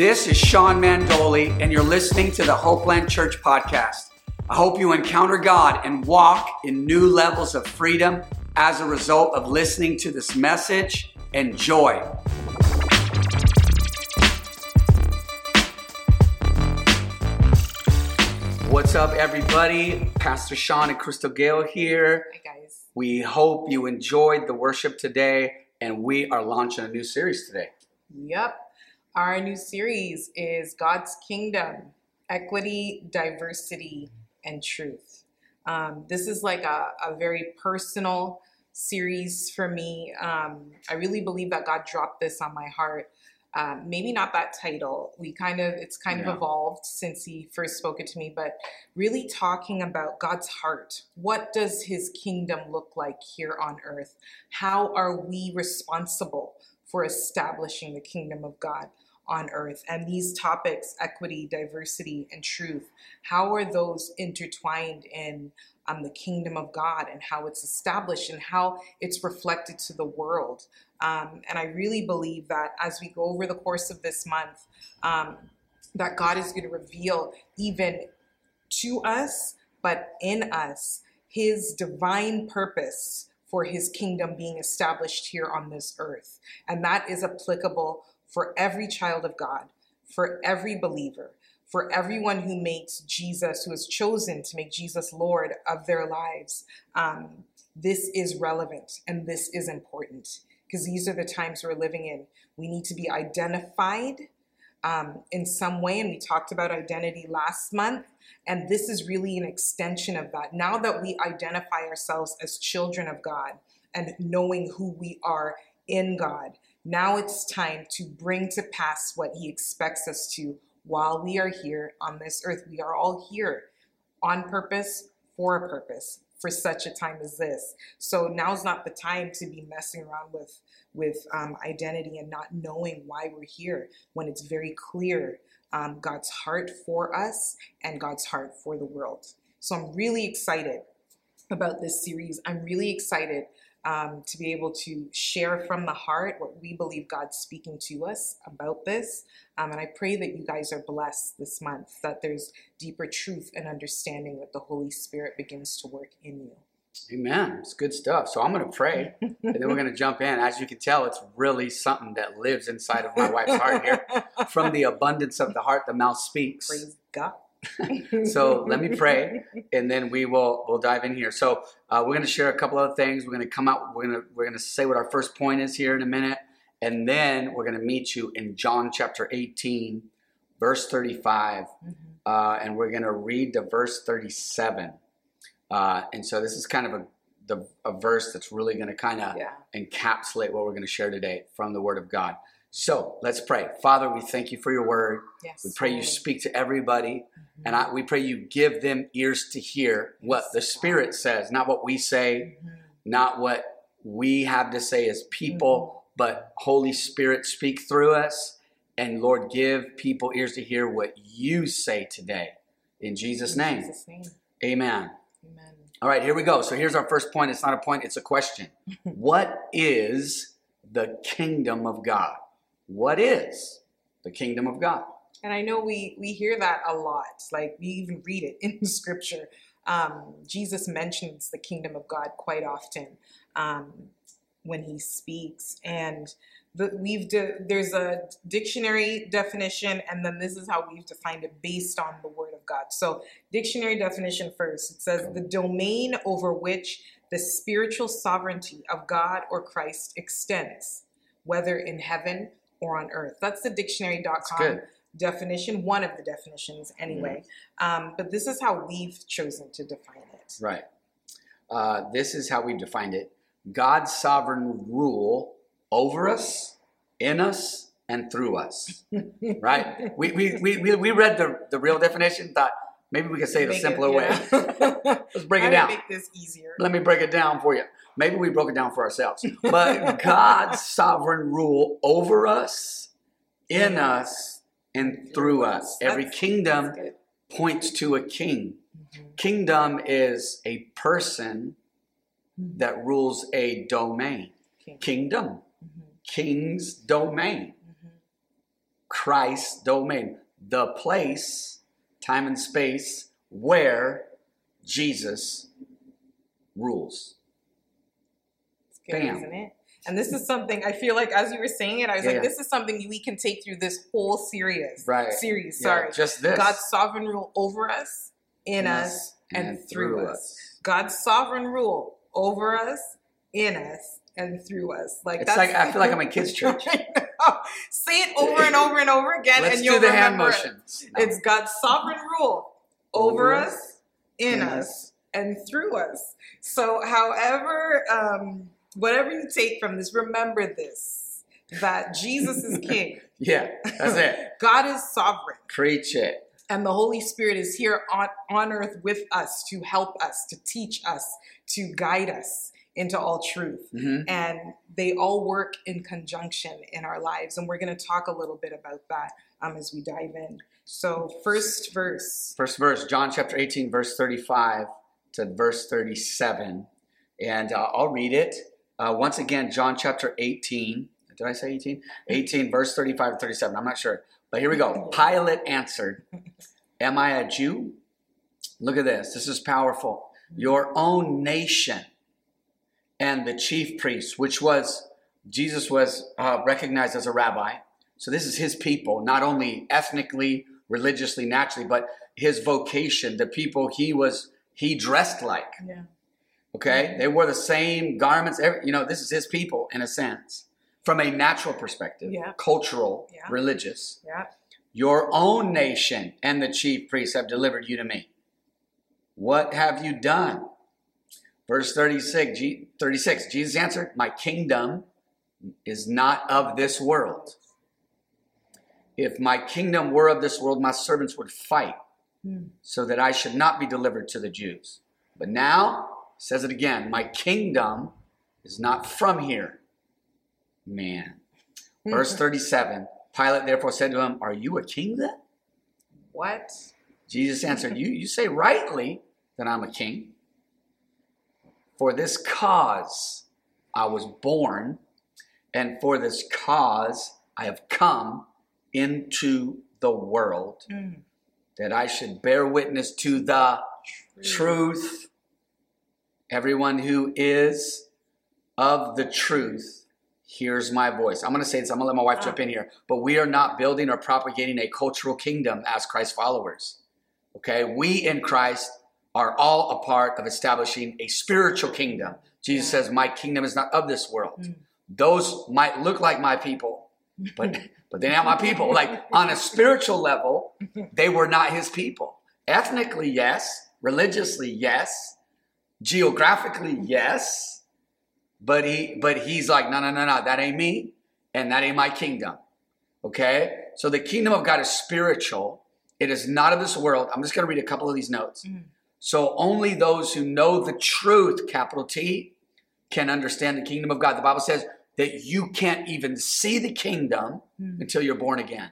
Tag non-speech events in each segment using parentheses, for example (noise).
This is Sean Mandoli, and you're listening to the Hopeland Church podcast. I hope you encounter God and walk in new levels of freedom as a result of listening to this message. Enjoy. What's up, everybody? Pastor Sean and Crystal Gale here. Hi, guys. We hope you enjoyed the worship today, and we are launching a new series today. Yep. Our new series is God's Kingdom Equity, Diversity, and Truth. Um, this is like a, a very personal series for me. Um, I really believe that God dropped this on my heart. Um, maybe not that title. We kind of, it's kind Yeah. of evolved since he first spoke it to me, but really talking about God's heart. What does his kingdom look like here on earth? How are we responsible for establishing the kingdom of God on earth? And these topics, equity, diversity, and truth, how are those intertwined in um, the kingdom of God and how it's established and how it's reflected to the world? Um, and I really believe that as we go over the course of this month, um, that God is going to reveal even to us, but in us, his divine purpose for his kingdom being established here on this earth. And that is applicable for every child of God, for every believer, for everyone who makes Jesus, who has chosen to make Jesus Lord of their lives. Um, this is relevant and this is important because these are the times we're living in. We need to be identified um, in some way, and we talked about identity last month. And this is really an extension of that. Now that we identify ourselves as children of God and knowing who we are in God, now it's time to bring to pass what He expects us to while we are here on this earth. We are all here on purpose, for a purpose, for such a time as this. So now's not the time to be messing around with with um, identity and not knowing why we're here when it's very clear um, God's heart for us and God's heart for the world. So I'm really excited about this series. I'm really excited um, to be able to share from the heart what we believe God's speaking to us about this. Um, and I pray that you guys are blessed this month, that there's deeper truth and understanding that the Holy Spirit begins to work in you. Amen. It's good stuff. So I'm going to pray, and then we're going to jump in. As you can tell, it's really something that lives inside of my wife's heart here. (laughs) From the abundance of the heart, the mouth speaks. Praise God. (laughs) So let me pray, (laughs) and then we will we'll dive in here. So uh, we're going to share a couple other things. We're going to come out. We're going to we're going to say what our first point is here in a minute, and then we're going to meet you in John chapter 18, verse 35, Mhm. uh, and we're going to read to verse 37. Uh, and so this is kind of a the, a verse that's really going to kind of Yeah. encapsulate what we're going to share today from the Word of God. So let's pray. Father, we thank you for your Word. Yes. We pray you speak to everybody. Mhm. And I, we pray you give them ears to hear what the Spirit says, not what we say, Mhm. not what we have to say as people, but Holy Spirit, speak through us. And Lord, give people ears to hear what you say today. In Jesus' In name, Jesus' name. amen. Amen. All right, here we go. So here's our first point. It's not a point, it's a question. (laughs) what is the kingdom of God? What is the kingdom of God? And I know we we hear that a lot. Like we even read it (laughs) in scripture. Um, Jesus mentions the kingdom of God quite often um, when he speaks, and the, we've de- there's a dictionary definition, and then this is how we've defined it based on the Word of God. So, dictionary definition first. It says the domain over which the spiritual sovereignty of God or Christ extends, whether in heaven or on earth. That's the dictionary.com definition, one of the definitions anyway. Um, but this is how we've chosen to define it. Right. Uh, this is how we've defined it God's sovereign rule over us, in us, and through us. (laughs) Right? we, we, we, we, we read the, the real definition, thought maybe we could say it a simpler yeah. way. (laughs) Let's break it down. Make this easier. Let me break it down for you. Maybe we broke it down for ourselves. But (laughs) God's sovereign rule over us, in us, and through us. Every kingdom points to a king. Mhm. Kingdom is a person that rules a domain. King. Kingdom. King's domain. Mhm. Christ's domain, the place, time and space where Jesus rules. It's good, Bam. isn't it? And this is something I feel like as you were saying it, I was Yeah, like, this is something we can take through this whole series. Right. Series, Yeah, sorry. just this. God's sovereign rule over us, in us, and, through us. God's sovereign rule over us, in us, and through us. Like It's that's like I feel like I'm a kids' church. (laughs) Say it over and over and over again, Let's and you'll do the hand remember it. motions. No. It's God's sovereign rule over Over us, in in us, and through us. So, however, um, whatever you take from this, remember this that Jesus is (laughs) king. yeah, that's it. (laughs) God is sovereign, Preach it. and the Holy Spirit is here on, on earth with us to help us, to teach us, to guide us into all truth. hmm And they all work in conjunction in our lives. And we're going to talk a little bit about that um, as we dive in. So, first verse. First verse, John chapter 18, verse 35 to verse 37. And uh, I'll read it. Uh, once again, John chapter 18. Did I say 18? (laughs) 18, verse 35 to 37. I'm not sure. But here we go. Pilate answered, Am I a Jew? Look at this. This is powerful. (laughs) Your own nation and the chief priests, which was, Jesus was uh, recognized as a rabbi. So this is his people, not only ethnically, religiously, naturally, but his vocation, the people he was, he dressed like. Yeah. Okay, they wore the same garments. Every, you know, this is his people in a sense, from a natural perspective, Yeah. cultural, Yeah. religious. Yeah. Your own nation and the chief priests have delivered you to me. What have you done? Verse 36, G- 36 Jesus answered, My kingdom is not of this world. If my kingdom were of this world, my servants would fight Hmm. so that I should not be delivered to the Jews. But now, says it again, my kingdom is not from here. Man. Verse 37 Pilate therefore said to him, Are you a king then? What? Jesus answered, You, you say rightly that I'm a king. For this cause I was born, and for this cause I have come into the world, Mm. that I should bear witness to the truth. Everyone who is of the truth hears my voice. I'm going to say this, I'm going to let my wife jump in here, but we are not building or propagating a cultural kingdom as Christ followers. Okay? We in Christ are all a part of establishing a spiritual kingdom. Jesus Yeah. says, My kingdom is not of this world. Mm. Those might look like my people, but (laughs) but they're not my people. Like on a spiritual level, (laughs) they were not his people. Ethnically, yes. Religiously, yes. Geographically, yes. But he but he's like, no, no, no, no, that ain't me, and that ain't my kingdom. Okay? So the kingdom of God is spiritual. It is not of this world. I'm just gonna read a couple of these notes. Mm. So only those who know the truth, capital T, can understand the kingdom of God. The Bible says that you can't even see the kingdom Mm. until you're born again.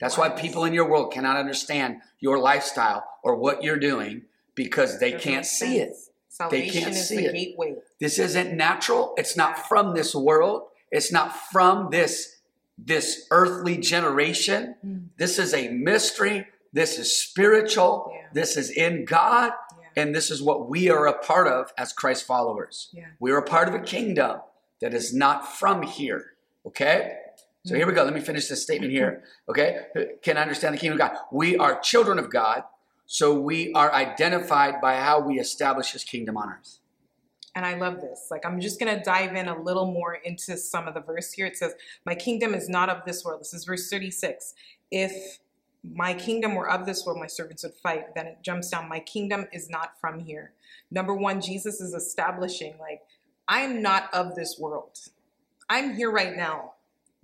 That's why people in your world cannot understand your lifestyle or what you're doing because they can't see it. Salvation can't is see the it. gateway. This isn't natural. It's not from this world. It's not from this this earthly generation. Mm. This is a mystery. This is spiritual. Yeah. This is in God. And this is what we are a part of as Christ followers. Yeah. We are a part of a kingdom that is not from here. Okay? So here we go. Let me finish this statement here. Okay? Can I understand the kingdom of God? We are children of God, so we are identified by how we establish his kingdom on earth. And I love this. Like, I'm just going to dive in a little more into some of the verse here. It says, My kingdom is not of this world. This is verse 36. If my kingdom were of this world, my servants would fight. Then it jumps down, My kingdom is not from here. Number one, Jesus is establishing, like, I'm not of this world. I'm here right now,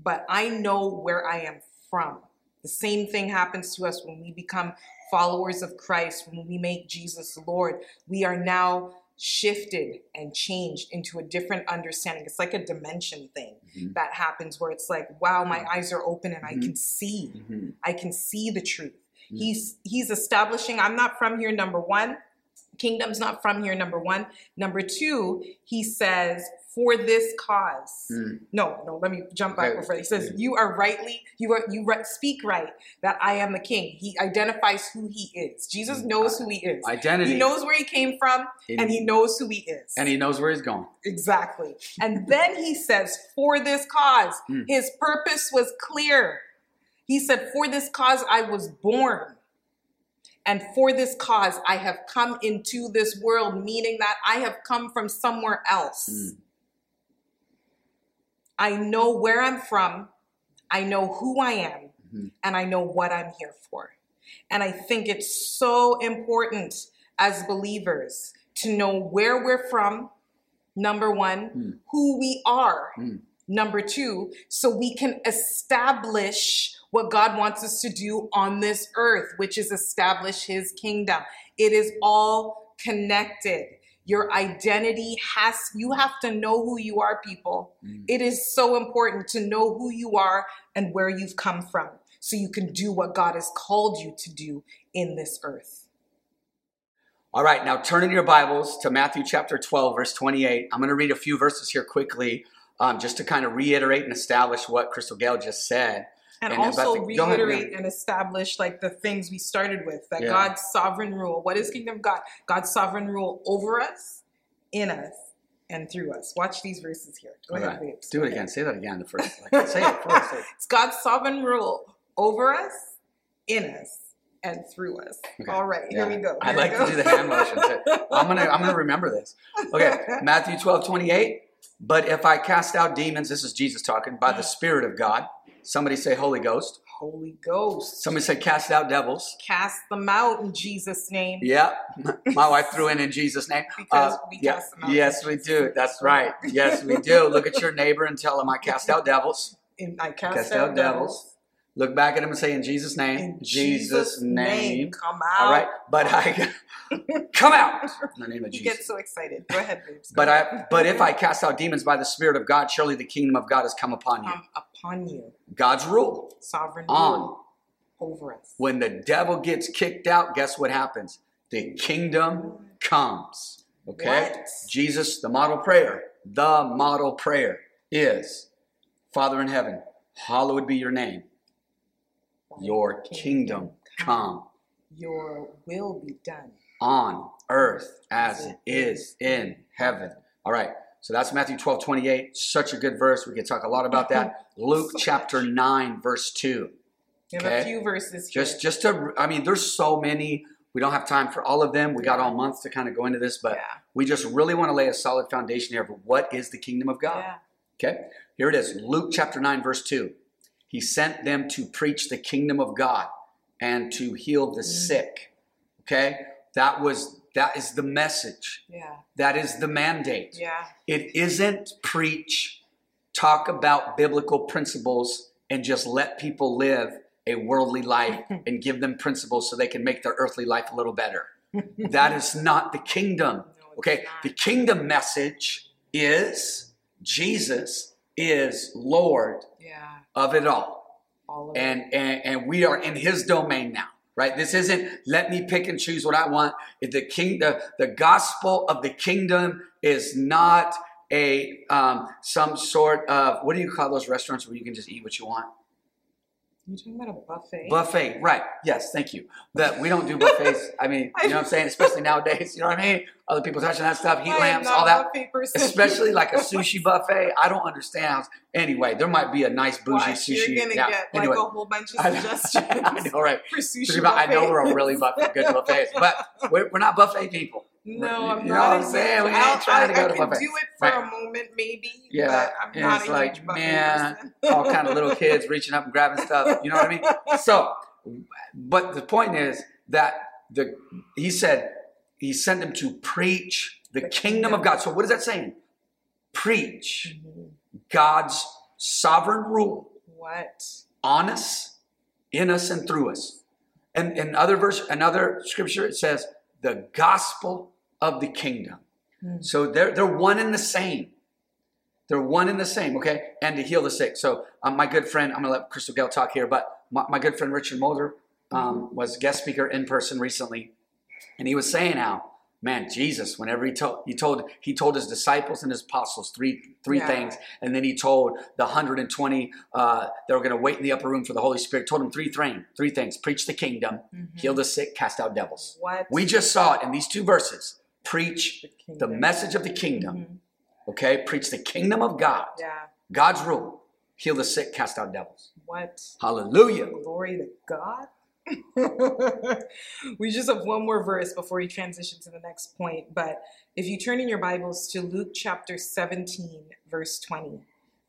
but I know where I am from. The same thing happens to us when we become followers of Christ, when we make Jesus Lord. We are now shifted and changed into a different understanding. It's like a dimension thing Mhm. that happens where it's like, wow, my eyes are open and I Mhm. can see. Mhm. I can see the truth. Mhm. He's he's establishing I'm not from here number 1 Kingdom's not from here, number one. Number two, he says, for this cause. Mm. No, no, let me jump back Okay. before. He says, you are rightly, you are you right, speak right that I am the king. He identifies who he is. Jesus Mm. knows who he is. Identity. He knows where he came from and he knows who he is. and he knows where he's going. Exactly. And then he says, for this cause, Mm. his purpose was clear. He said, for this cause I was born. And for this cause I have come into this world, meaning that I have come from somewhere else. Mm. I know where I'm from, I know who I am, Mhm. and I know what I'm here for. And I think it's so important as believers to know where we're from, number one, Mm. who we are, Mm. Number two, so we can establish what God wants us to do on this earth, which is establish his kingdom. It is all connected. Your identity has, you have to know who you are, people. Mm. It is so important to know who you are and where you've come from so you can do what God has called you to do in this earth. All right, now turn in your Bibles to Matthew chapter 12, verse 28. I'm going to read a few verses here quickly um, just to kind of reiterate and establish what Crystal Gale just said. And, And also the- go ahead, reiterate and establish like the things we started with that Yeah. God's sovereign rule. What is kingdom of God? God's sovereign rule over us, in us, and through us. Watch these verses here. Go All ahead, right, babes. Do it Okay. again. Say that again. The first. Like, (laughs) say it first. Say it. It's God's sovereign rule over us, in us, and through us. Okay. All right, here we go. I Here we like to do the hand motions. I'm gonna I'm gonna remember this. Okay, (laughs) Matthew 12, 28. But if I cast out demons, this is Jesus talking, by the Spirit of God. Somebody say Holy Ghost. Holy Ghost. Somebody say cast out devils. Cast them out in Jesus' name. Yeah, (laughs) my wife threw in in Jesus' name. Because Uh, we yeah. cast them out. Yes, we do. That's right. Yes, we do. Look at your neighbor and tell him I cast out devils. In, I cast, Cast out, out devils. devils. Look back at him and say in Jesus' name. In Jesus' name. Come out. All right, but I (laughs) come out in the name of You Jesus. get so excited. Go ahead, babes. But I, but if I cast out demons by the Spirit of God, surely the kingdom of God has come upon you. come upon you, God's rule sovereign on. rule over us. When the devil gets kicked out, guess what happens? The kingdom comes. Okay? What? Jesus, the model prayer, the model prayer is Father in heaven, hallowed be your name. Your kingdom come Your will be done. on earth as it is in heaven. All right. So that's Matthew 12, 28. Such a good verse. We could talk a lot about that. (laughs) Luke So chapter 9, verse 2. We have a few verses here. Just just to I mean, there's so many. We don't have time for all of them. We got all month to kind of go into this, but yeah. we just really want to lay a solid foundation here of what is the kingdom of God. yeah. Okay? Here it is. Luke chapter 9, verse 2. He sent them to preach the kingdom of God and to heal the Mm. sick. Okay? That was that is the message. Yeah. That is the mandate. Yeah. It isn't preach, talk about biblical principles, and just let people live a worldly life (laughs) and give them principles so they can make their earthly life a little better. That is not the kingdom. (laughs) Okay, the kingdom message is Jesus is Lord yeah. Of it all. All of And, it. and and we are in his domain now. Right? This isn't let me pick and choose what I want. The king the, the gospel of the kingdom is not a um, some sort of what do you call those restaurants where you can just eat what you want? You talking about a buffet? Buffet, right? Yes, thank you. That we don't do buffets. (laughs) I mean, you know what I'm (laughs) saying? Especially nowadays, you know what I mean? Other people touching that stuff, heat I lamps, all that. Especially like a (laughs) sushi buffet. I don't understand. Anyway, there might be a nice bougie Watch, sushi. You're gonna yeah, get anyway. like a whole bunch of suggestions (laughs) I know, (laughs) right? for sushi. Sushi bu- I know we're a really buffet, good buffets, but we're, we're not buffet people. No, I'm You know not. what I'm saying? We ain't trying to go I to can buffet. do it for Right. a moment, maybe. Yeah, but I'm and not it's a like, huge buffet man, all kind of little kids reaching up and grabbing stuff. You know what I mean? So, but the point is that the he said he sent them to preach the kingdom of. God. So what is that saying? Preach Mhm. God's sovereign rule What? on us, in us, and through us. And in other verse, another scripture, it says the gospel of the kingdom. Hmm. So they're they're one and the same. They're one and the same, okay? And to heal the sick. So um, my good friend, I'm gonna let Crystal Gale talk here, but my, my good friend Richard Mulder um, was guest speaker in person recently, and he was saying how man, Jesus, whenever he told he told he told his disciples and his apostles three three Yeah. things, and then he told the 120 uh, that were going to wait in the upper room for the Holy Spirit. Told them three thing, three things: preach the kingdom, Mhm. heal the sick, cast out devils. What? We just saw it in these two verses. Preach the kingdom. message of the kingdom. Mhm. Okay, preach the kingdom of God, Yeah. God's rule. Heal the sick, cast out devils. What? Hallelujah. Glory to God. (laughs) we just have one more verse before we transition to the next point. But if you turn in your Bibles to Luke chapter 17, verse 20,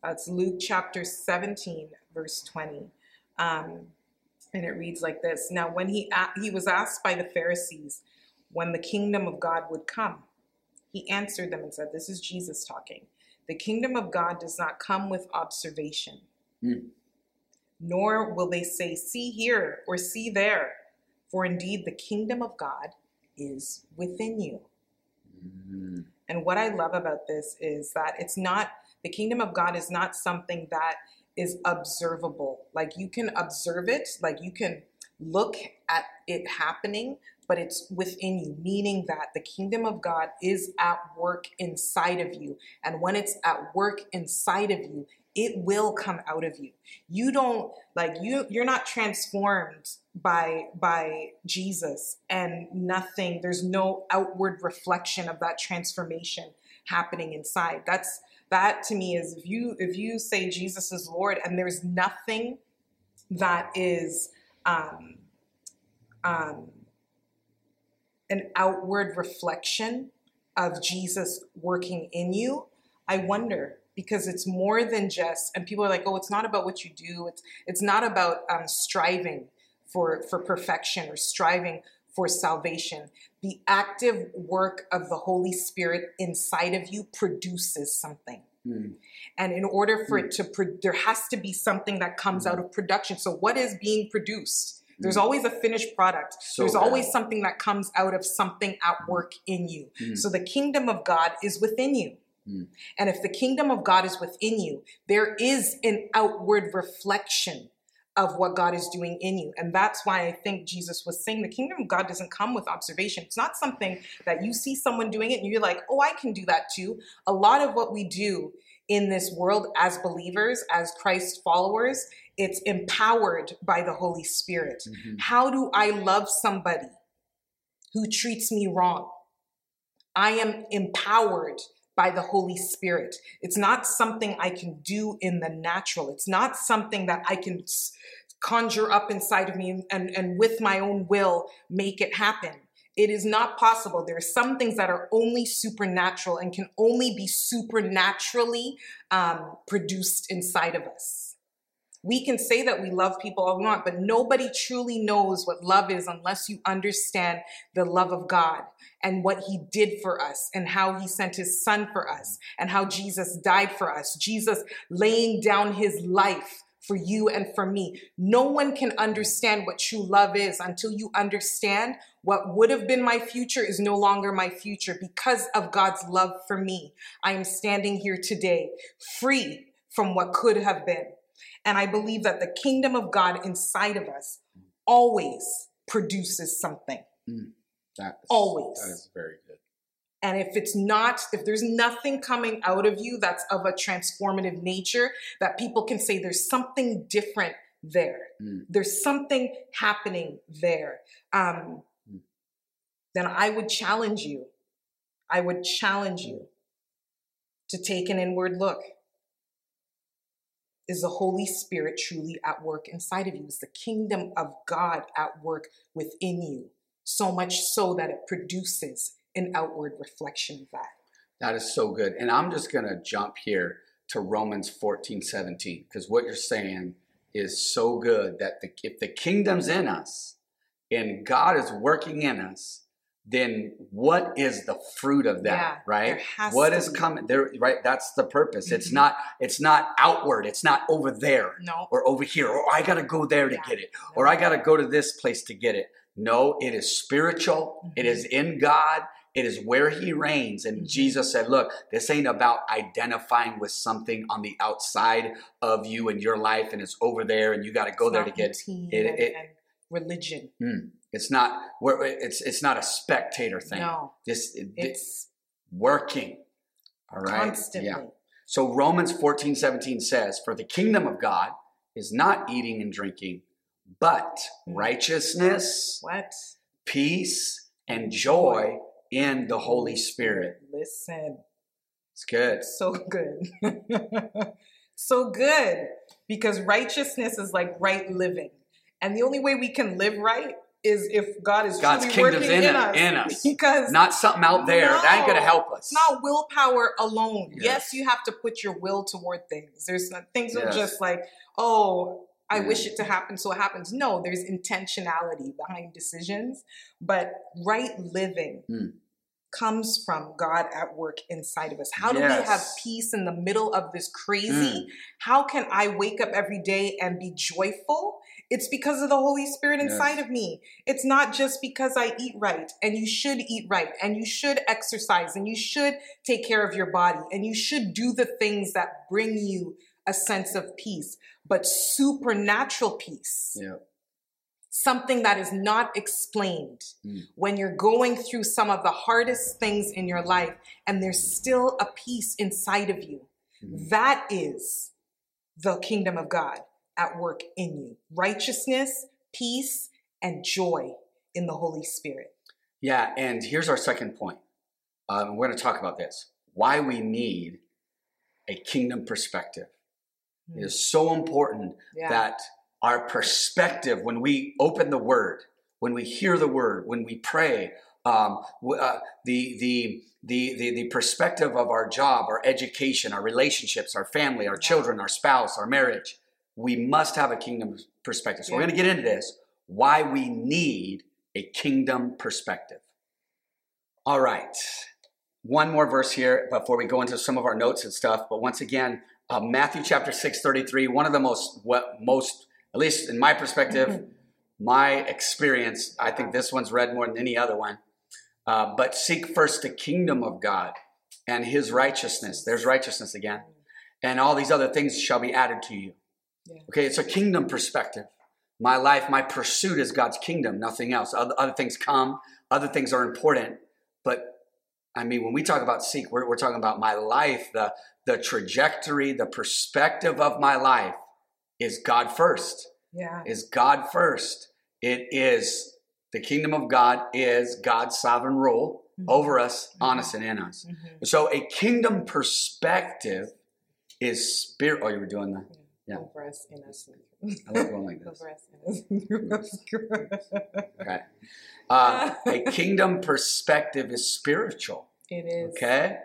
that's Luke chapter 17, verse 20. Um, and it reads like this Now, when he, a- he was asked by the Pharisees when the kingdom of God would come, he answered them and said, This is Jesus talking. The kingdom of God does not come with observation nor will they say, See here or see there. For indeed, the kingdom of God is within you. Mm, And what I love about this is that it's not, the kingdom of God is not something that is observable. Like you can observe it, like you can look at it happening, but it's within you, meaning that the kingdom of God is at work inside of you. And when it's at work inside of you, it will come out of you. You don't like you you're not transformed by by Jesus and nothing there's no outward reflection of that transformation happening inside. That's that to me is if you if you say Jesus is Lord and there's nothing that is um, um, an outward reflection of Jesus working in you, I wonder because it's more than just and people are like, oh, it's not about what you do. It's it's not about um, striving for for perfection or striving for salvation. The active work of the Holy Spirit inside of you produces something. mm, And in order for it to, pro- there has to be something that comes out of production. So, what is being produced? There's Mm. always a finished product. So There's good. always something that comes out of something at work in you. Mm. So, the kingdom of God is within you. Mm. And if the kingdom of God is within you, there is an outward reflection of what God is doing in you. And that's why I think Jesus was saying the kingdom of God doesn't come with observation. It's not something that you see someone doing it and you're like, oh, I can do that too. A lot of what we do in this world as believers, as Christ followers, it's empowered by the Holy Spirit. mhm. How do I love somebody who treats me wrong? I am empowered by the Holy Spirit. It's not something I can do in the natural. It's not something that I can conjure up inside of me and, and with my own will make it happen. It is not possible. There are some things that are only supernatural and can only be supernaturally um, produced inside of us. We can say that we love people all we want, but nobody truly knows what love is unless you understand the love of God and what he did for us and how he sent his son for us and how Jesus died for us. Jesus laying down his life for you and for me. No one can understand what true love is until you understand what would have been my future is no longer my future because of God's love for me. I am standing here today free from what could have been. And I believe that the kingdom of God inside of us always produces something. That is, Always. That is very good. And if it's not, if there's nothing coming out of you that's of a transformative nature, that people can say there's something different there. Mm. There's something happening there. Um, Mm. then I would challenge you. I would challenge you to take an inward look. Is the Holy Spirit truly at work inside of you? Is the kingdom of God at work within you? So much so that it produces an outward reflection of that. That is so good. And I'm just going to jump here to Romans 14, 17, because what you're saying is so good that the, if the kingdom's in us and God is working in us, then what is the fruit of that, Yeah, right? What to is coming there, right? That's the purpose. It's Mhm. not, it's not outward. It's not over there No. or over here, or I got to go there to Yeah. get it, or I got to go to this place to get it. No, it is spiritual. It Mhm. is in God. It is where He reigns. And Mhm. Jesus said, Look, this ain't about identifying with something on the outside of you and your life, and it's over there, and you got to go It's there to get it. routine it- it- religion. Mm. It's not where it's it's not a spectator thing. No, This it- it's working. All right. constantly. Yeah. So Romans 14, 17 says, For the kingdom of God is not eating and drinking, but Mm. righteousness, What? peace, and joy in the Holy Spirit. Listen, It's good. so good. (laughs) so good. Because righteousness is like right living. And the only way we can live right is if God is God's kingdom's working in in, us. in us. Because Not something out there. that ain't going to help us. it's not willpower alone. Yes. Yes. you have to put your will toward things. There's not, things are just like, oh, I Yeah. wish it to happen, so it happens. No, there's intentionality behind decisions, but right living Mm. comes from God at work inside of us. How do we have peace in the middle of this crazy? How can I wake up every day and be joyful? It's because of the Holy Spirit Yes. inside of me. It's not just because I eat right, and you should eat right, and you should exercise, and you should take care of your body, and you should do the things that bring you a sense of peace, but supernatural peace Yeah. something that is not explained Mm. when you're going through some of the hardest things in your life and there's still a peace inside of you. Mhm. That is the kingdom of God at work in you righteousness, peace, and joy in the Holy Spirit. Yeah, and here's our second point. Um, we're going to talk about this. Why we need a kingdom perspective. It is so important Yeah. that our perspective, when we open the Word, when we hear the Word, when we pray, um, uh, the, the, the, the, the perspective of our job, our education, our relationships, our family, our Yeah. children, our spouse, our marriage, we must have a kingdom perspective. So we're going to get into this why we need a kingdom perspective. All right. One more verse here before we go into some of our notes and stuff. But once again, uh, Matthew chapter 6, 33, one of the most, what most, at least in my perspective, (laughs) my experience, I think this one's read more than any other one. Uh, but seek first the kingdom of God and his righteousness. There's righteousness again. And all these other things shall be added to you. Yeah. Okay, it's a kingdom perspective. My life, my pursuit is God's kingdom, nothing else. Other, other things come, other things are important. But I mean, when we talk about seek, we're, we're talking about my life, the, the trajectory, the perspective of my life is God first Yeah. is God first. It is the kingdom of God is God's sovereign rule Mhm. over us, on Mhm. us, and in us. Mhm. So a kingdom perspective is spirit. Oh, you were doing that. Yeah. Over us, in us, I like going like (laughs) this. Over us, in us, us. Okay. Uh, a (laughs) kingdom perspective is spiritual. It is. Okay.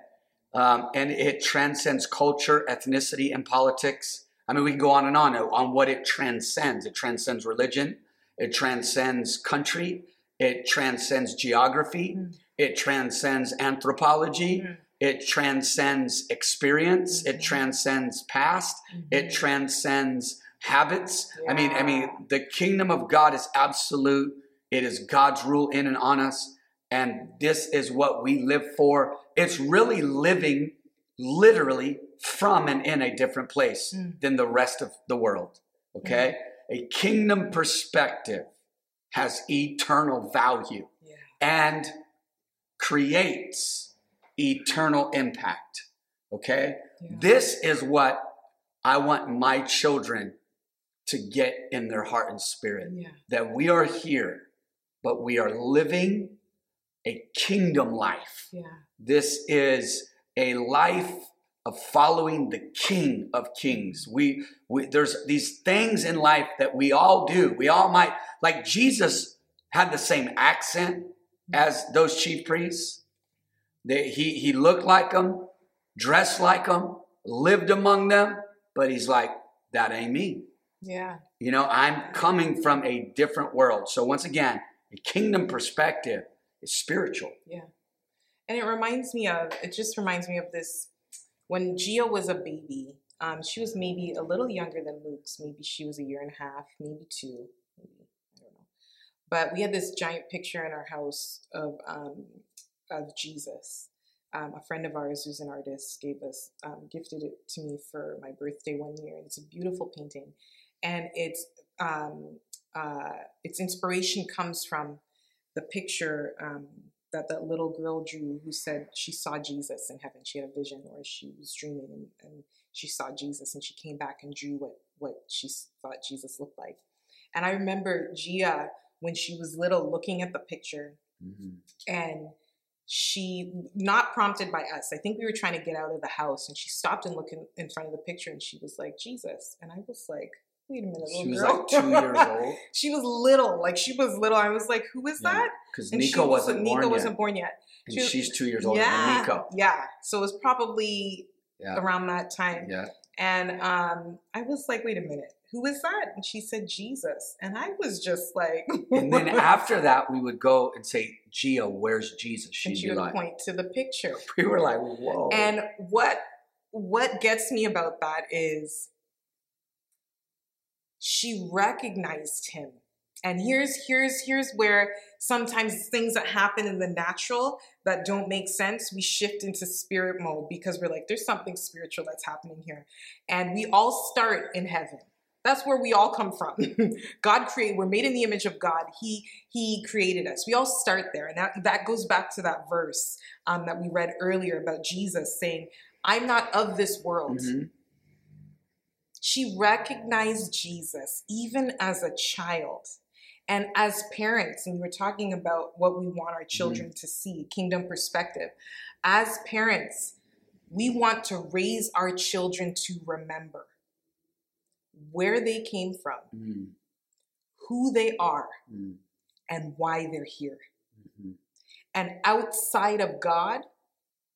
Um, and it transcends culture, ethnicity, and politics. I mean, we can go on and on on what it transcends. It transcends religion. It transcends country. It transcends geography. Mm. It transcends anthropology. Mm. It transcends experience. It Mhm. transcends past. It Mhm. transcends habits. I mean, I mean, the kingdom of God is absolute. It is God's rule in and on us, and this is what we live for. It's really living, literally, from and in a different place Mm. than the rest of the world. Okay, a kingdom perspective has eternal value Yeah. and creates eternal impact. Okay. Yeah. This is what I want my children to get in their heart and spirit Yeah. that we are here, but we are living a kingdom life. Yeah. This is a life of following the King of Kings. We, we there's these things in life that we all do. We all might like Jesus had the same accent as those chief priests. They, he he looked like them, dressed like them, lived among them, but he's like that ain't me. Yeah. You know, I'm coming from a different world. So once again, a kingdom perspective is spiritual. Yeah. And it reminds me of, it just reminds me of this when Gia was a baby. Um, she was maybe a little younger than Luke's. Maybe she was a year and a half, maybe two, maybe, I don't know. But we had this giant picture in our house of, um, of Jesus. Um, a friend of ours who's an artist gave us, um, gifted it to me for my birthday one year. It's a beautiful painting. And it's, um, uh, its inspiration comes from the picture um, that that little girl drew who said she saw Jesus in heaven. She had a vision or she was dreaming and, and she saw Jesus and she came back and drew what, what she thought Jesus looked like. And I remember Gia, when she was little, looking at the picture Mhm. and she, not prompted by us, I think we were trying to get out of the house and she stopped and looked in, in front of the picture and she was like, Jesus. And I was like, wait a minute, little She was girl. like two years (laughs) old she was little, like she was little. I was like, who is Yeah, that? because Nico wasn't Nico born wasn't yet, born yet. and she was- she's two years older yeah, than Nico. yeah. So it was probably Yeah, around that time. yeah. And um, I was like, wait a minute, who is that? And she said, Jesus. And I was just like, And then (laughs) after that, we would go and say, Gia, where's Jesus? and She'd she be would like, point to the picture. (laughs) we were like, whoa. And what what gets me about that is she recognized him. And here's here's here's where sometimes things that happen in the natural that don't make sense, we shift into spirit mode because we're like, there's something spiritual that's happening here. And we all start in heaven. That's where we all come from. (laughs) God created, we're made in the image of God. He He created us. We all start there. And that, that goes back to that verse um, that we read earlier about Jesus saying, I'm not of this world. Mhm. She recognized Jesus even as a child. And as parents, and you were talking about what we want our children to see, kingdom perspective. As parents, we want to raise our children to remember where they came from, Mhm. who they are, Mhm. and why they're here. Mhm. And outside of God,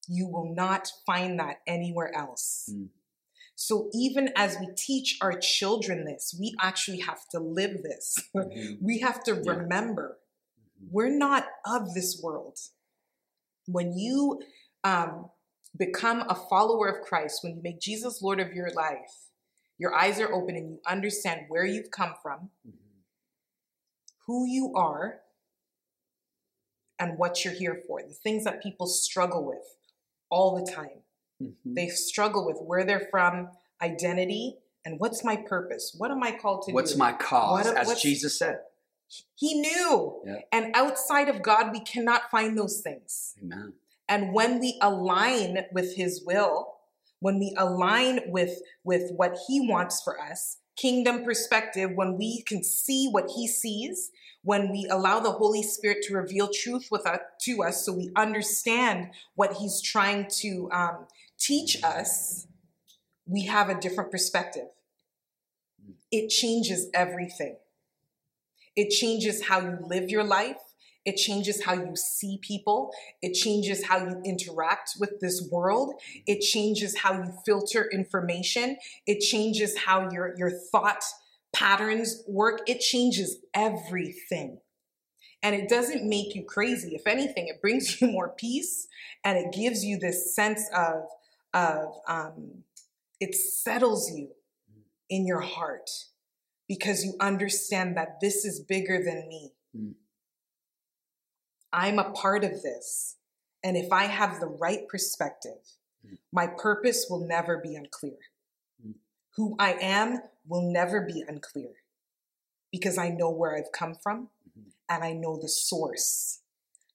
you will not find that anywhere else. Mm. So even as we teach our children this, we actually have to live this. Mhm. (laughs) we have to Yeah. remember we're not of this world. When you um, become a follower of Christ, when you make Jesus Lord of your life, your eyes are open and you understand where you've come from, Mhm. who you are, and what you're here for. The things that people struggle with all the time. Mhm. They struggle with where they're from, identity, and what's my purpose? What am I called to What's do? What's my cause? What- as Jesus said. He knew. Yeah. And outside of God, we cannot find those things. Amen. And when we align with his will, when we align with with what he wants for us, kingdom perspective, when we can see what he sees, when we allow the Holy Spirit to reveal truth with us, to us so we understand what he's trying to um, teach us, we have a different perspective. It changes everything. It changes how you live your life. It changes how you see people. It changes how you interact with this world. It changes how you filter information. It changes how your, your thought patterns work. It changes everything. And it doesn't make you crazy. If anything, it brings (laughs) you more peace and it gives you this sense of, of um, it settles you in your heart because you understand that this is bigger than me. Mm. I'm a part of this. And if I have the right perspective, Mm. my purpose will never be unclear. Mm. Who I am will never be unclear because I know where I've come from Mhm. and I know the source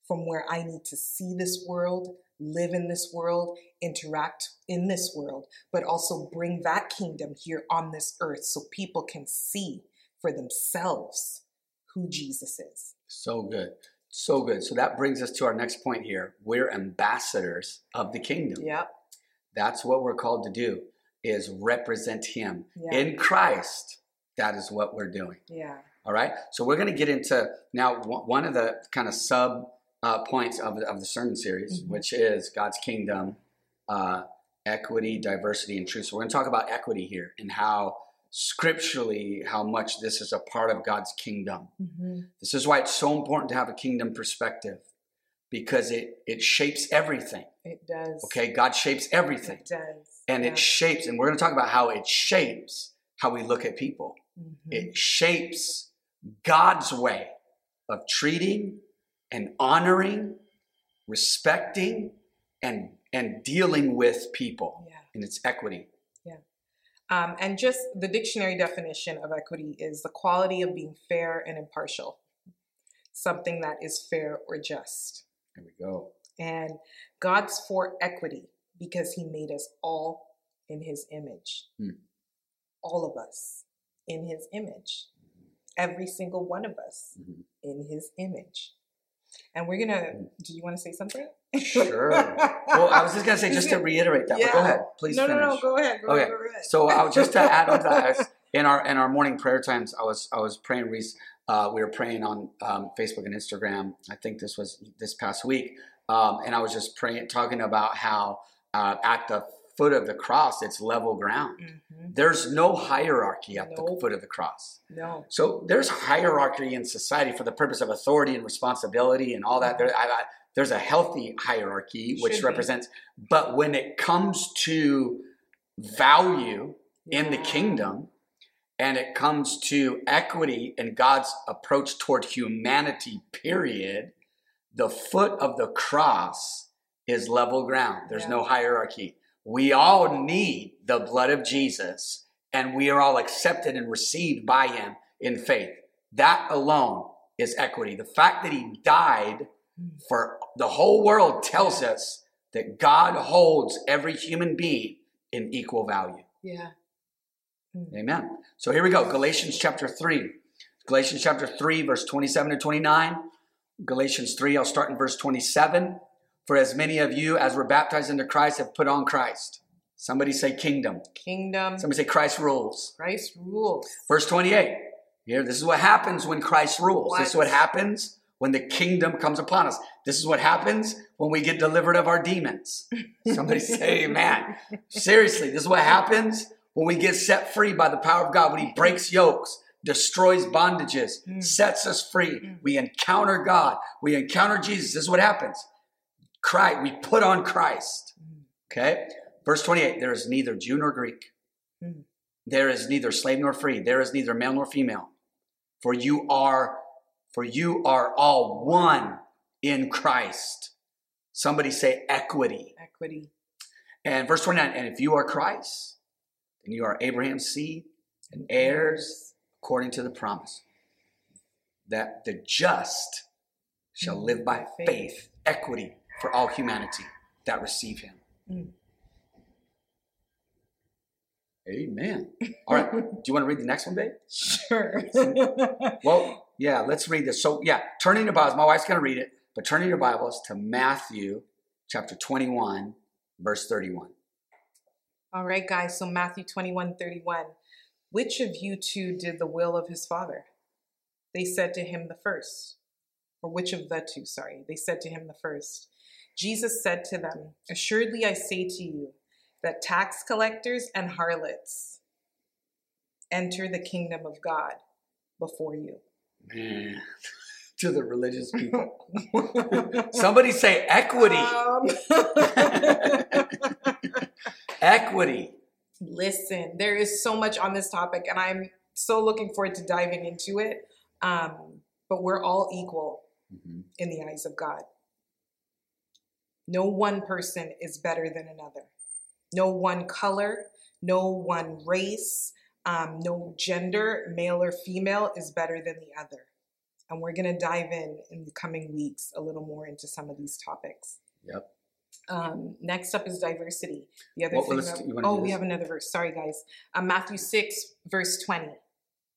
from where I need to see this world, live in this world, interact in this world, but also bring that kingdom here on this earth so people can see for themselves who Jesus is. So good. So good. So that brings us to our next point here. We're ambassadors of the kingdom. Yep. That's what we're called to do is represent him. Yeah. In Christ, that is what we're doing. Yeah. All right. So we're going to get into now one of the kind of sub uh, points of the, of the sermon series, Mhm. which is God's kingdom, uh, equity, diversity, and truth. So we're going to talk about equity here and how scripturally how much this is a part of God's kingdom. Mm-hmm. This is why it's so important to have a kingdom perspective because it it shapes everything. It does. Okay, God shapes everything, It does. and Yeah. it shapes. And we're going to talk about how it shapes how we look at people. Mhm. It shapes God's way of treating and honoring, respecting, and and dealing with people. yeah. And it's equity. Um, and just the dictionary definition of equity is the quality of being fair and impartial, something that is fair or just. There we go. And God's for equity because he made us all in his image. Hmm. All of us in his image. Every single one of us Mhm. in his image. And we're going to, do you want to say something? Sure. Well, I was just gonna say, just to (laughs) reiterate that, but go ahead, please no, finish. no, no, go ahead. Go Okay, ahead, go ahead. So I was just to add on to that, (laughs) in our in our morning prayer times, I was I was praying. Reese, uh, we were praying on um, Facebook and Instagram. I think this was this past week, um, and I was just praying, talking about how uh, at the foot of the cross, it's level ground. Mhm. There's no hierarchy at the foot of the cross. No. So there's hierarchy in society for the purpose of authority and responsibility and all that. There, I, I, there's a healthy hierarchy which Should be. represents, but when it comes to value in the kingdom and it comes to equity and God's approach toward humanity, period, the foot of the cross is level ground. There's Yeah. no hierarchy. We all need the blood of Jesus and we are all accepted and received by him in faith. That alone is equity. The fact that he died Mm. for the whole world tells us that God holds every human being in equal value. Yeah. Mm. Amen. So here we go. Galatians chapter 3. Galatians chapter 3, verse 27 to 29. Galatians 3, I'll start in verse 27. For as many of you as were baptized into Christ have put on Christ. Somebody say kingdom. Kingdom, Somebody say Christ rules. Christ rules. Verse 28. Here, this is what happens when Christ rules. This is what What? happens when the kingdom comes upon us. This is what happens when we get delivered of our demons. Somebody (laughs) say amen. Seriously, this is what happens when we get set free by the power of God, when He breaks yokes, destroys bondages, Mm. sets us free. Mm. We encounter God. We encounter Jesus. This is what happens. Christ, we put on Christ. Mm. Okay? Verse 28 there is neither Jew nor Greek. Mm. There is neither slave nor free. There is neither male nor female. For you are for you are all one in Christ. Somebody say equity. Equity. And verse 29 and if you are Christ, then you are Abraham's seed and heirs according to the promise. That the just shall live by Faith. faith, equity for all humanity that receive him. Mm. Amen. All right. Do you want to read the next one, babe? (laughs) Sure. Well, yeah, let's read this. So, yeah, turning your Bibles. My wife's going to read it, but turning your Bibles to Matthew chapter 21, verse 31. All right, guys. So Matthew 21 31. Which of you two did the will of his father? They said to him, the first. Or which of the two, sorry. They said to him, the first. Jesus said to them, Assuredly I say to you that tax collectors and harlots enter the kingdom of God before you. Man, (laughs) to the religious people. (laughs) Somebody say equity. Um, (laughs) Equity. Listen, there is so much on this topic, and I'm so looking forward to diving into it. Um, but we're all equal Mhm. in the eyes of God. No one person is better than another. No one color, no one race, um, no gender, male or female, is better than the other. And we're going to dive in in the coming weeks a little more into some of these topics. Yep. Um, next up is diversity. The other What- thing. that- oh, we have another verse. Sorry, guys. Uh, Matthew six, verse twenty.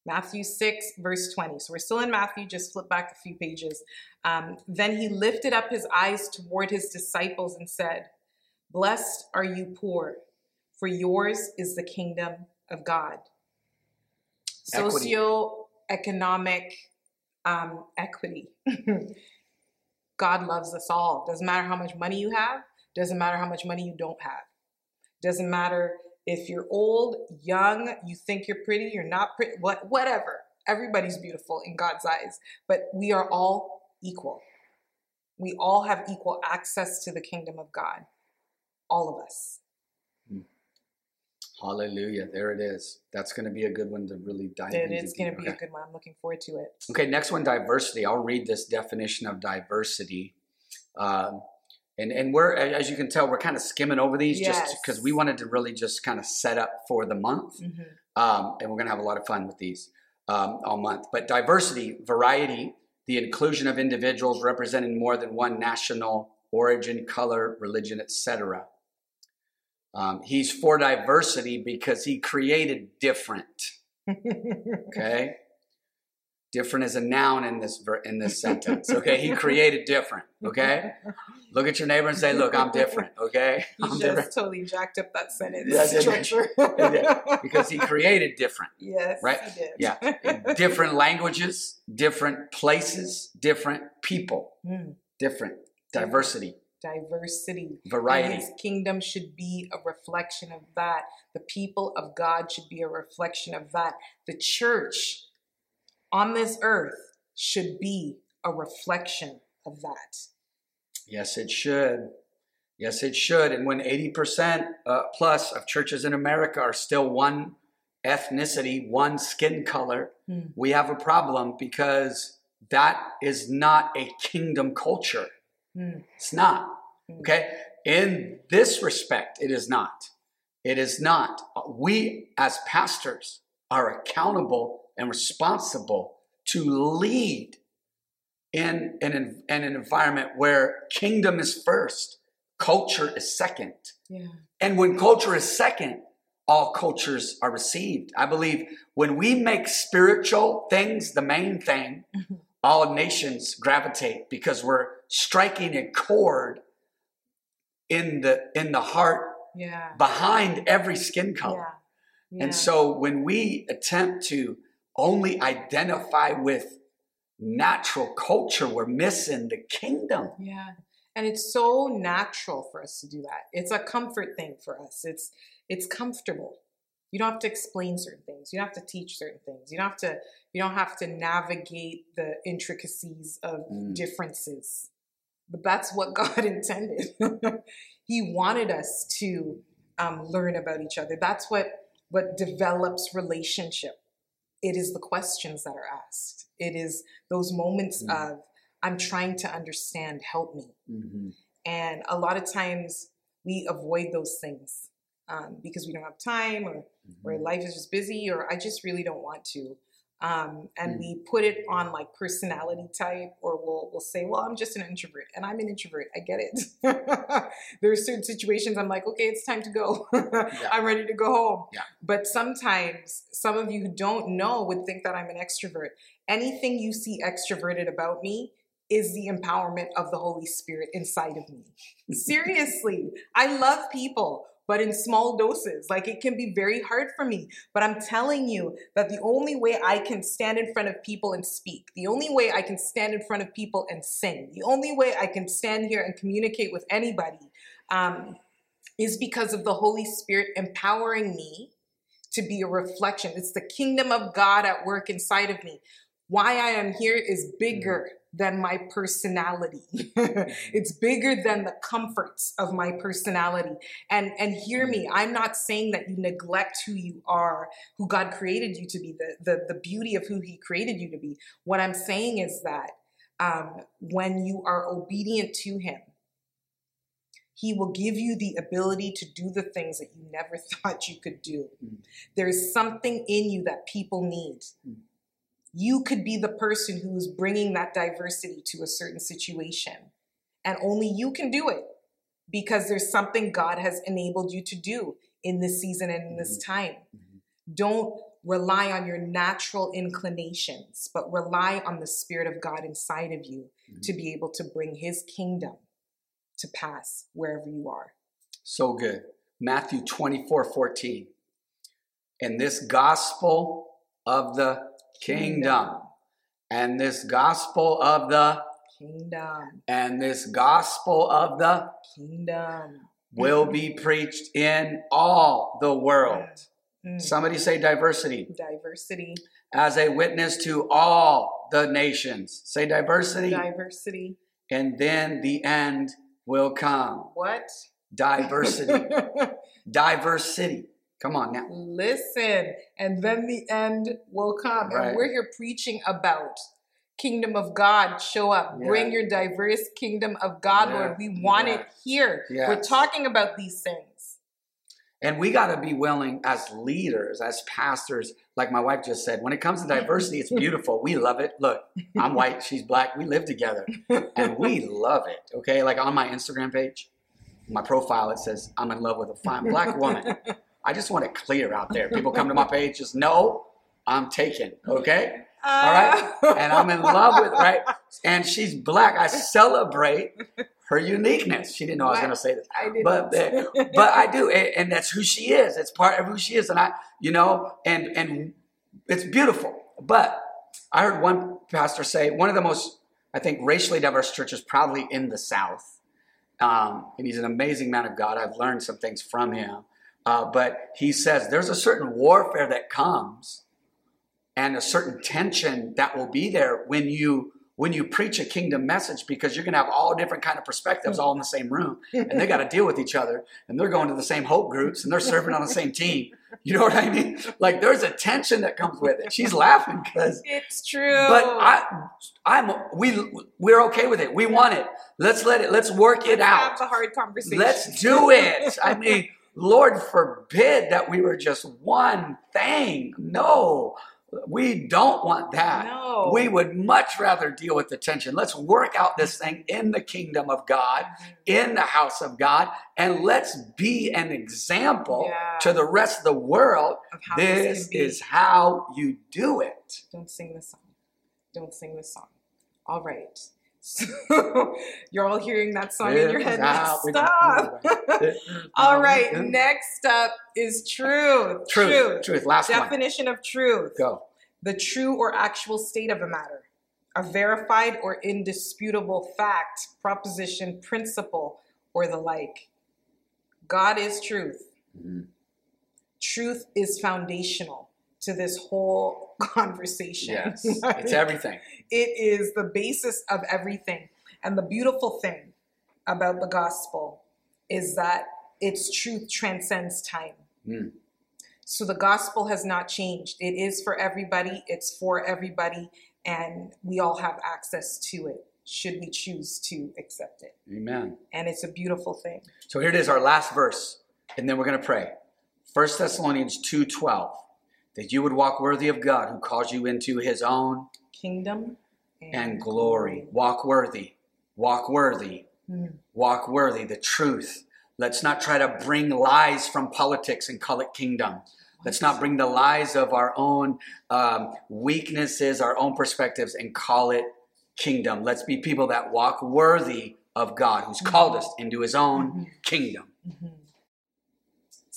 Matthew 6, verse 20. So we're still in Matthew, just flip back a few pages. Um, then he lifted up his eyes toward his disciples and said, Blessed are you poor, for yours is the kingdom of God. Socioeconomic um, equity. (laughs) God loves us all. Doesn't matter how much money you have, doesn't matter how much money you don't have. Doesn't matter if you're old, young, you think you're pretty, you're not pretty, what, whatever. Everybody's beautiful in God's eyes, but we are all equal. We all have equal access to the kingdom of God. All of us. Hallelujah. There it is. That's going to be a good one to really dive It into. It is going to be Okay. a good one. I'm looking forward to it. Okay, next one diversity. I'll read this definition of diversity. Um, And, and we're, as you can tell, we're kind of skimming over these just because we wanted to really just kind of set up for the month. Mhm. Um, and we're going to have a lot of fun with these um, all month. But diversity, variety, the inclusion of individuals representing more than one national origin, color, religion, etc. Um, he's for diversity because he created different. Okay, different is a noun in this ver- in this sentence. Okay, he created different. Okay, look at your neighbor and say, "Look, I'm different." Okay, (laughs) You I'm just different totally jacked up that sentence Yeah, I did. structure. (laughs) because he created different. yes, Right? he. Yeah. different languages, different places, different people, Mm, different diversity, diversity. And variety. his kingdom should be a reflection of that. The people of God should be a reflection of that. The church on this earth should be a reflection of that. Yes, it should. Yes, it should. And when 80% uh, plus of churches in America are still one ethnicity, one skin color, Hmm. we have a problem because that is not a kingdom culture. Hmm. It's not. Hmm. Okay? In this respect, it is not. It is not. We, as pastors, are accountable and responsible to lead in an, in an environment where kingdom is first, culture is second. Yeah. And when culture is second, all cultures are received. I believe when we make spiritual things the main thing, Mhm. all nations gravitate because we're striking a chord in the in the heart Yeah. behind every skin color. Yeah. Yeah. And so when we attempt to only identify with natural culture, we're missing the kingdom. Yeah. And it's so natural for us to do that. It's a comfort thing for us. It's it's comfortable. You don't have to explain certain things. You don't have to teach certain things. You don't have to you don't have to navigate the intricacies of Mm. differences. But that's what (laughs) God intended. (laughs) he wanted us to um, learn about each other. That's what what develops relationship. It is the questions that are asked. It is those moments Mm. of I'm trying to understand, help me. Mhm. And a lot of times we avoid those things um, because we don't have time or, or Mm-hmm. life is just busy or I just really don't want to. Um, and Mm. we put it on like personality type or we'll, we'll say, well, I'm just an introvert and I'm an introvert. I get it. (laughs) there are certain situations I'm like, okay, it's time to go. (laughs) I'm ready to go home. Yeah. But sometimes some of you who don't know would think that I'm an extrovert. Anything you see extroverted about me is the empowerment of the Holy Spirit inside of me. (laughs) Seriously, I love people, but in small doses. Like it can be very hard for me. But I'm telling you that the only way I can stand in front of people and speak, the only way I can stand in front of people and sing, the only way I can stand here and communicate with anybody um, is because of the Holy Spirit empowering me to be a reflection. It's the kingdom of God at work inside of me. Why I am here is bigger than my personality. (laughs) it's bigger than the comforts of my personality. And and hear me, I'm not saying that you neglect who you are, who God created you to be, the the, the beauty of who He created you to be. What I'm saying is that um, when you are obedient to Him, He will give you the ability to do the things that you never (laughs) thought you could do. Mm. There's something in you that people need. Mm. You could be the person who is bringing that diversity to a certain situation. And only you can do it because there's something God has enabled you to do in this season and in this time. Mhm. Don't rely on your natural inclinations, but rely on the Spirit of God inside of you Mhm. to be able to bring His kingdom to pass wherever you are. So good. Matthew 24 14. And this gospel of the kingdom, and this gospel of the, Kingdom, and this gospel of the kingdom. will be preached in all the world. Mm. Somebody say diversity. Diversity, As a witness to all the nations. Say diversity. diversity. And then the end will come. What? Diversity. (laughs) Diversity. Come on now. Listen, and then the end will come. Right. And we're here preaching about kingdom of God show up. Yeah. Bring your diverse kingdom of God, Yeah. Lord. We want it Yes. here. We're talking about these things. And we got to be willing as leaders, as pastors, like my wife just said, when it comes to diversity, it's beautiful. We love it. Look, I'm white, she's black. We live together and we love it. Okay. Like on my Instagram page, my profile, it says, I'm in love with a fine black woman. (laughs) I just want it clear out there. People come to my (laughs) page, just know I'm taken. Okay. All right. And I'm in love with, right? (laughs) And she's black. I celebrate her uniqueness. She didn't know I was going to say this I didn't. but but I do, and, and that's who she is. It's part of who she is, and I, you know, and and it's beautiful. But I heard one pastor say one of the most, I think, racially diverse churches probably in the South, um, and he's an amazing man of God. I've learned some things from him, uh, but he says there's a certain warfare that comes, and a certain tension that will be there when you when you preach a kingdom message because you're going to have all different kind of perspectives all in the same room and they got to deal with each other and they're going to the same hope groups and they're serving on the same team. You know what i mean? Like there's a tension that comes with it. She's laughing because it's true. but i i'm we we're okay with it. We want it. Let's let it let's work it Let's have out the hard conversation. let's do it. I mean lord forbid that we were just one thing no we don't want that No. we would much rather deal with the tension. Let's work out this thing in the kingdom of God, mm-hmm. in the house of God, and let's be an example Yeah. to the rest of the world. Of how This can is how you do it. Don't sing the song. Don't sing the song. All right. So (laughs) you're all hearing that song in your head. now. Stop. (laughs) all right. Next up is truth. Truth, truth. Last one. Definition of truth. Go. The true or actual state of a matter. A verified or indisputable fact, proposition, principle, or the like. God is truth. Mhm. Truth is foundational to this whole (laughs) conversation. Yes, Right? (laughs) it's everything. it is the basis of everything. And the beautiful thing about the gospel is that its truth transcends time. Mm. So the gospel has not changed. It is for everybody, it's for everybody, and we all have access to it should we choose to accept it. Amen. And it's a beautiful thing. So here it is, our last verse, and then we're going to pray. 1 Thessalonians 2:12. That you would walk worthy of God who calls you into his own Kingdom and glory. Walk worthy. Walk worthy. Mm. Walk worthy. The truth. Let's not try to bring lies from politics and call it kingdom. Let's not bring the lies of our own um, weaknesses, our own perspectives, and call it kingdom. Let's be people that walk worthy of God who's called us into his own Mhm. kingdom. Mhm.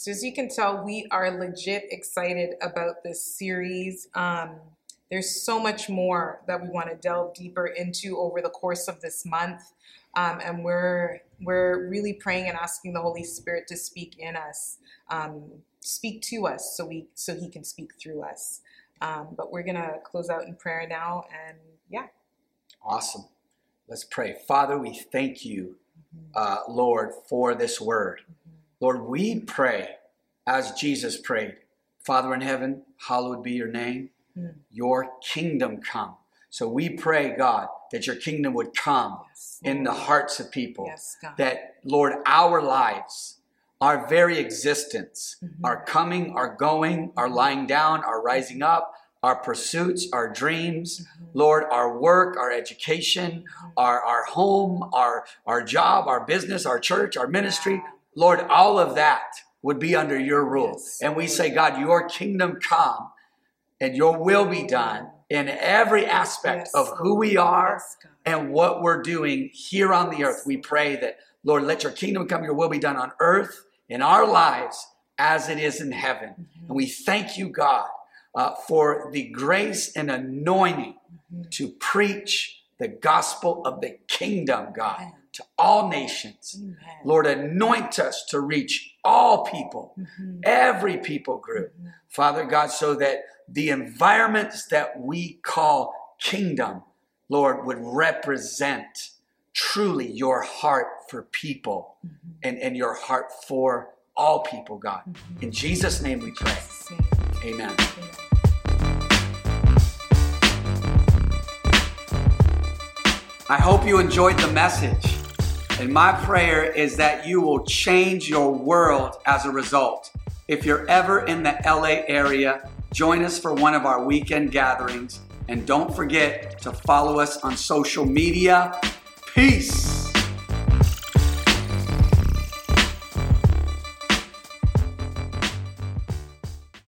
So as you can tell, we are legit excited about this series. Um, there's so much more that we want to delve deeper into over the course of this month, um, and we're we're really praying and asking the Holy Spirit to speak in us, um, speak to us, so we so He can speak through us. Um, but we're gonna close out in prayer now, and yeah. Awesome. Let's pray. Father, we thank you, uh, Lord, for this word. Lord, we pray as Jesus prayed Father in heaven, hallowed be your name. Mm. Your kingdom come. So we pray, God, that your kingdom would come Yes, in the hearts of people. Yes, God. That, Lord, our lives, our very existence, Mhm. our coming, our going, our lying down, our rising up, our pursuits, our dreams, Mhm. Lord, our work, our education, Mhm. our, our home, our, our job, our business, our church, our ministry, Yeah. Lord, all of that would be under your rule. Yes, and we say, God, your kingdom come and your will be done in every aspect Yes, of who we are Yes, and what we're doing here on the earth. We pray that, Lord, let your kingdom come, your will be done on earth in our lives as it is in heaven. Mhm. And we thank you, God, uh, for the grace and anointing Mhm. to preach the gospel of the kingdom, God. To all nations. Amen. Lord, anoint us to reach all people, Mhm. every people group. Mhm. Father God, so that the environments that we call kingdom, Lord, would represent truly your heart for people Mhm. and, and your heart for all people, God. Mhm. In Jesus' name we pray. Amen. Amen. I hope you enjoyed the message. And my prayer is that you will change your world as a result. If you're ever in the LA area, join us for one of our weekend gatherings. And don't forget to follow us on social media. Peace.